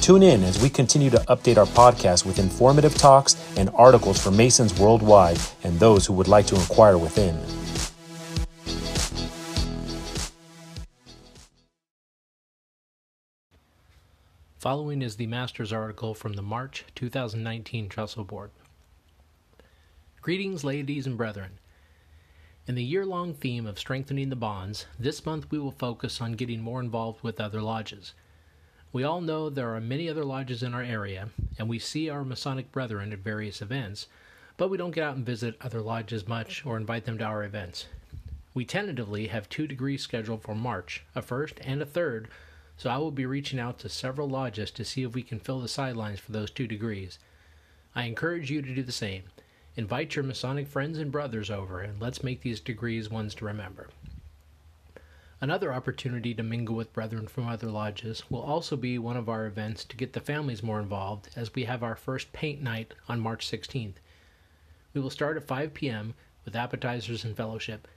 Tune in as we continue to update our podcast with informative talks and articles for Masons worldwide and those who would like to inquire within. Following is the Master's article from the March 2019 Trestle Board. Greetings, ladies and brethren. In the year long theme of strengthening the bonds, this month we will focus on getting more involved with other lodges. We all know there are many other lodges in our area, and we see our Masonic brethren at various events, but we don't get out and visit other lodges much or invite them to our events. We tentatively have two degrees scheduled for March, a first and a third, so I will be reaching out to several lodges to see if we can fill the sidelines for those two degrees. I encourage you to do the same. Invite your Masonic friends and brothers over, and let's make these degrees ones to remember. Another opportunity to mingle with brethren from other lodges will also be one of our events to get the families more involved as we have our first paint night on March 16th. We will start at 5 p.m. with appetizers and fellowship.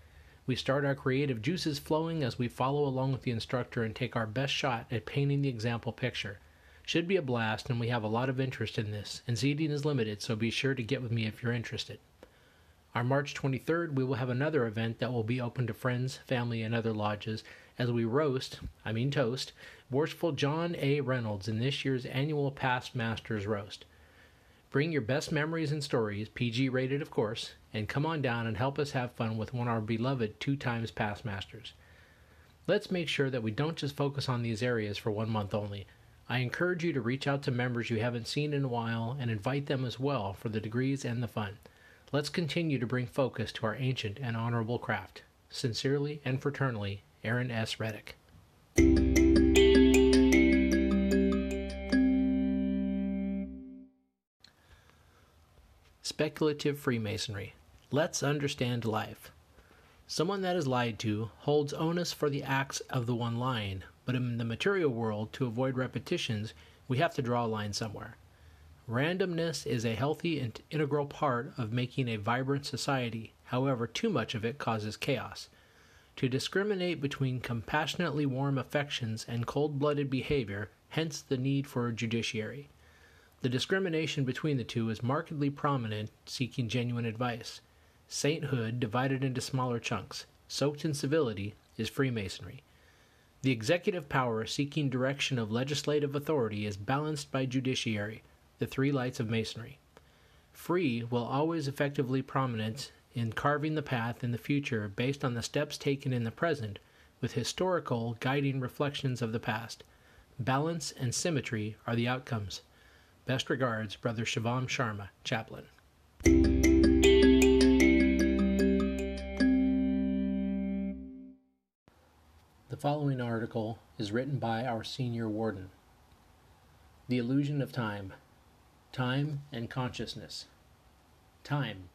We start our creative juices flowing as we follow along with the instructor and take our best shot at painting the example picture. Should be a blast, and we have a lot of interest in this, and seating is limited, so be sure to get with me if you're interested. On March 23rd, we will have another event that will be open to friends, family, and other lodges as we roast, I mean toast, Worshipful John A. Reynolds in this year's annual Past Masters Roast. Bring your best memories and stories, PG rated of course, and come on down and help us have fun with one of our beloved two times past masters. Let's make sure that we don't just focus on these areas for one month only. I encourage you to reach out to members you haven't seen in a while and invite them as well for the degrees and the fun. Let's continue to bring focus to our ancient and honorable craft. Sincerely and fraternally, Aaron S. Reddick. Speculative Freemasonry. Let's understand life. Someone that is lied to holds onus for the acts of the one lying, but in the material world, to avoid repetitions, we have to draw a line somewhere. Randomness is a healthy and integral part of making a vibrant society, however, too much of it causes chaos. To discriminate between compassionately warm affections and cold blooded behavior, hence the need for a judiciary. The discrimination between the two is markedly prominent seeking genuine advice. Sainthood, divided into smaller chunks, soaked in civility, is Freemasonry. The executive power seeking direction of legislative authority is balanced by judiciary, the three lights of Masonry. Free will always effectively prominent in carving the path in the future based on the steps taken in the present, with historical guiding reflections of the past. Balance and symmetry are the outcomes. Best regards, Brother Shivam Sharma, Chaplain. The following article is written by our senior warden. The Illusion of Time Time and Consciousness. Time.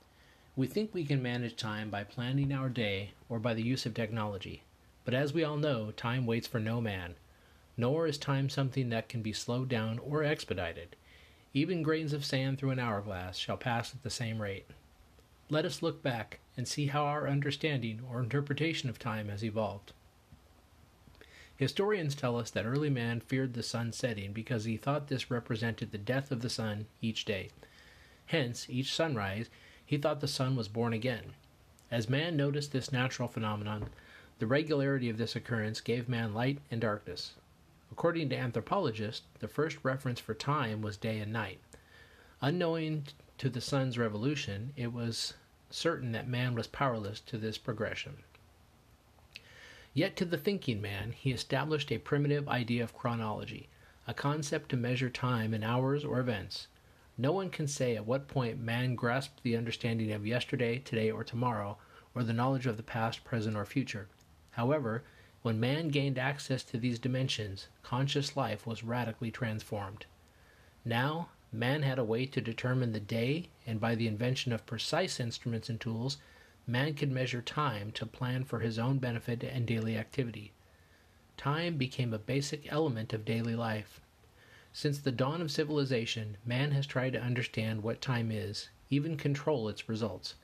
We think we can manage time by planning our day or by the use of technology. But as we all know, time waits for no man. Nor is time something that can be slowed down or expedited. Even grains of sand through an hourglass shall pass at the same rate. Let us look back and see how our understanding or interpretation of time has evolved. Historians tell us that early man feared the sun setting because he thought this represented the death of the sun each day. Hence, each sunrise, he thought the sun was born again. As man noticed this natural phenomenon, the regularity of this occurrence gave man light and darkness. According to anthropologists, the first reference for time was day and night. Unknowing to the sun's revolution, it was certain that man was powerless to this progression. Yet to the thinking man, he established a primitive idea of chronology, a concept to measure time in hours or events. No one can say at what point man grasped the understanding of yesterday, today, or tomorrow, or the knowledge of the past, present, or future. However, when man gained access to these dimensions, conscious life was radically transformed. Now, man had a way to determine the day, and by the invention of precise instruments and tools, man could measure time to plan for his own benefit and daily activity. Time became a basic element of daily life. Since the dawn of civilization, man has tried to understand what time is, even control its results.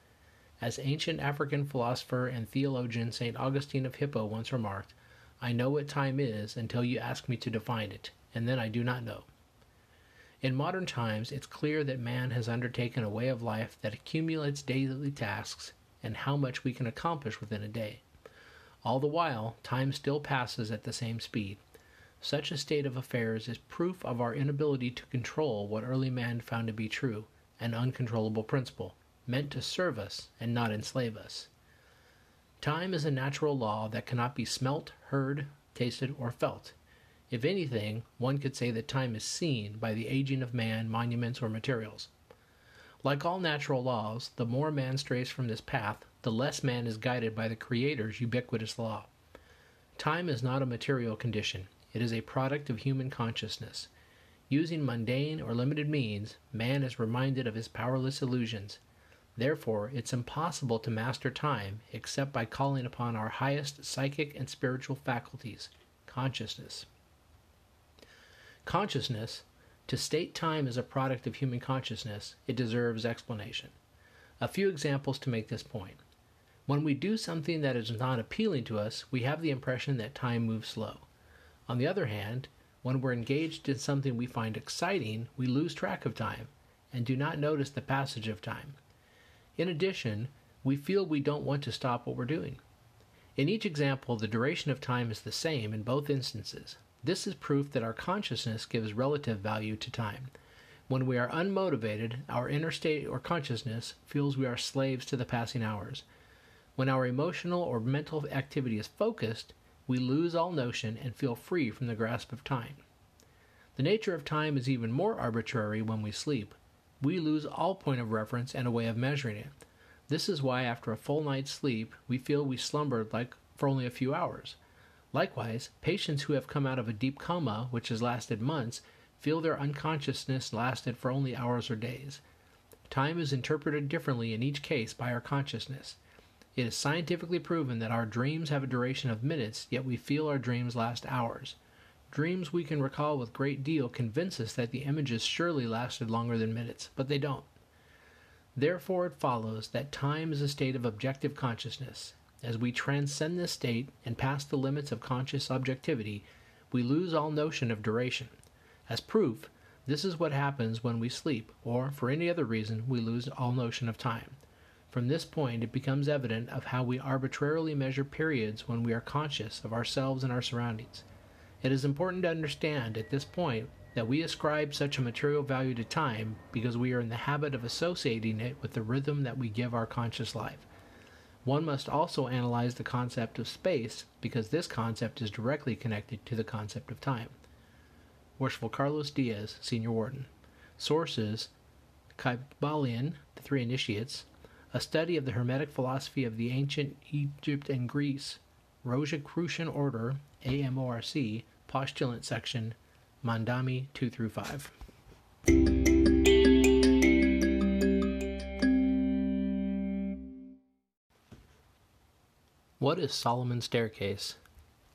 As ancient African philosopher and theologian St. Augustine of Hippo once remarked, I know what time is until you ask me to define it, and then I do not know. In modern times, it's clear that man has undertaken a way of life that accumulates daily tasks and how much we can accomplish within a day. All the while, time still passes at the same speed. Such a state of affairs is proof of our inability to control what early man found to be true, an uncontrollable principle meant to serve us and not enslave us. Time is a natural law that cannot be smelt, heard, tasted, or felt. If anything, one could say that time is seen by the aging of man, monuments, or materials. Like all natural laws, the more man strays from this path, the less man is guided by the Creator's ubiquitous law. Time is not a material condition, it is a product of human consciousness. Using mundane or limited means, man is reminded of his powerless illusions, Therefore, it's impossible to master time except by calling upon our highest psychic and spiritual faculties, consciousness. Consciousness, to state time as a product of human consciousness, it deserves explanation. A few examples to make this point. When we do something that is not appealing to us, we have the impression that time moves slow. On the other hand, when we're engaged in something we find exciting, we lose track of time and do not notice the passage of time. In addition, we feel we don't want to stop what we're doing. In each example, the duration of time is the same in both instances. This is proof that our consciousness gives relative value to time. When we are unmotivated, our inner state or consciousness feels we are slaves to the passing hours. When our emotional or mental activity is focused, we lose all notion and feel free from the grasp of time. The nature of time is even more arbitrary when we sleep we lose all point of reference and a way of measuring it. This is why, after a full night's sleep, we feel we slumbered like for only a few hours. Likewise, patients who have come out of a deep coma, which has lasted months, feel their unconsciousness lasted for only hours or days. Time is interpreted differently in each case by our consciousness. It is scientifically proven that our dreams have a duration of minutes, yet we feel our dreams last hours. Dreams we can recall with great deal convince us that the images surely lasted longer than minutes, but they don't. Therefore, it follows that time is a state of objective consciousness. As we transcend this state and pass the limits of conscious objectivity, we lose all notion of duration. As proof, this is what happens when we sleep, or for any other reason, we lose all notion of time. From this point, it becomes evident of how we arbitrarily measure periods when we are conscious of ourselves and our surroundings. It is important to understand at this point that we ascribe such a material value to time because we are in the habit of associating it with the rhythm that we give our conscious life. One must also analyze the concept of space because this concept is directly connected to the concept of time. Worshipful Carlos Diaz, Senior Warden. Sources Kybalion, The Three Initiates, A Study of the Hermetic Philosophy of the Ancient Egypt and Greece, Rosicrucian Order, AMORC, postulant section, Mandami 2 through 5. What is Solomon's Staircase?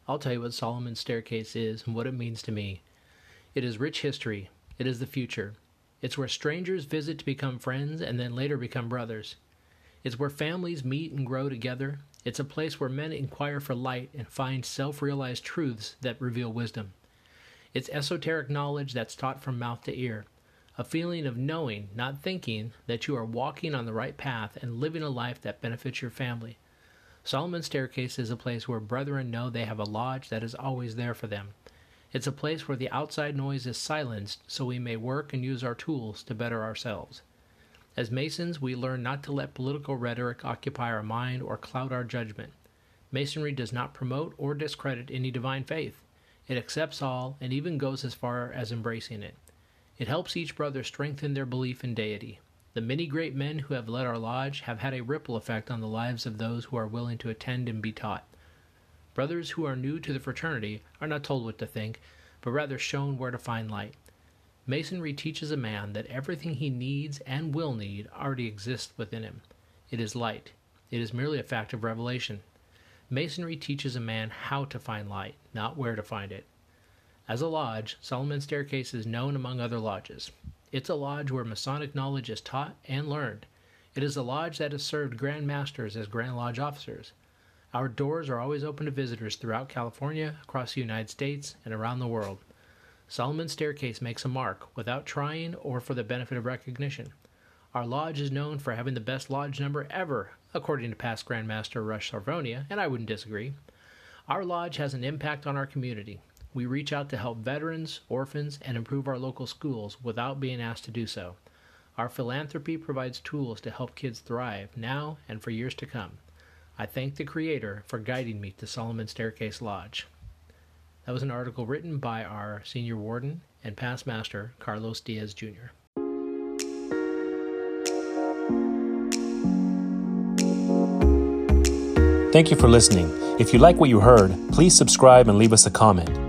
I'll tell you what Solomon's Staircase is and what it means to me. It is rich history. It is the future. It's where strangers visit to become friends and then later become brothers. It's where families meet and grow together. It's a place where men inquire for light and find self realized truths that reveal wisdom. It's esoteric knowledge that's taught from mouth to ear, a feeling of knowing, not thinking, that you are walking on the right path and living a life that benefits your family. Solomon's Staircase is a place where brethren know they have a lodge that is always there for them. It's a place where the outside noise is silenced so we may work and use our tools to better ourselves. As Masons, we learn not to let political rhetoric occupy our mind or cloud our judgment. Masonry does not promote or discredit any divine faith. It accepts all and even goes as far as embracing it. It helps each brother strengthen their belief in deity. The many great men who have led our lodge have had a ripple effect on the lives of those who are willing to attend and be taught. Brothers who are new to the fraternity are not told what to think, but rather shown where to find light. Masonry teaches a man that everything he needs and will need already exists within him. It is light. it is merely a fact of revelation. Masonry teaches a man how to find light, not where to find it. As a lodge, Solomon's Staircase is known among other lodges. It's a lodge where Masonic knowledge is taught and learned. It is a lodge that has served Grand Masters as Grand Lodge officers. Our doors are always open to visitors throughout California, across the United States, and around the world. Solomon's Staircase makes a mark without trying or for the benefit of recognition. Our lodge is known for having the best lodge number ever, according to past Grandmaster Russ Charvonia, and I wouldn't disagree. Our lodge has an impact on our community. We reach out to help veterans, orphans, and improve our local schools without being asked to do so. Our philanthropy provides tools to help kids thrive now and for years to come. I thank the Creator for guiding me to Solomon Staircase Lodge. That was an article written by our senior warden and past master, Carlos Diaz Jr. Thank you for listening. If you like what you heard, please subscribe and leave us a comment.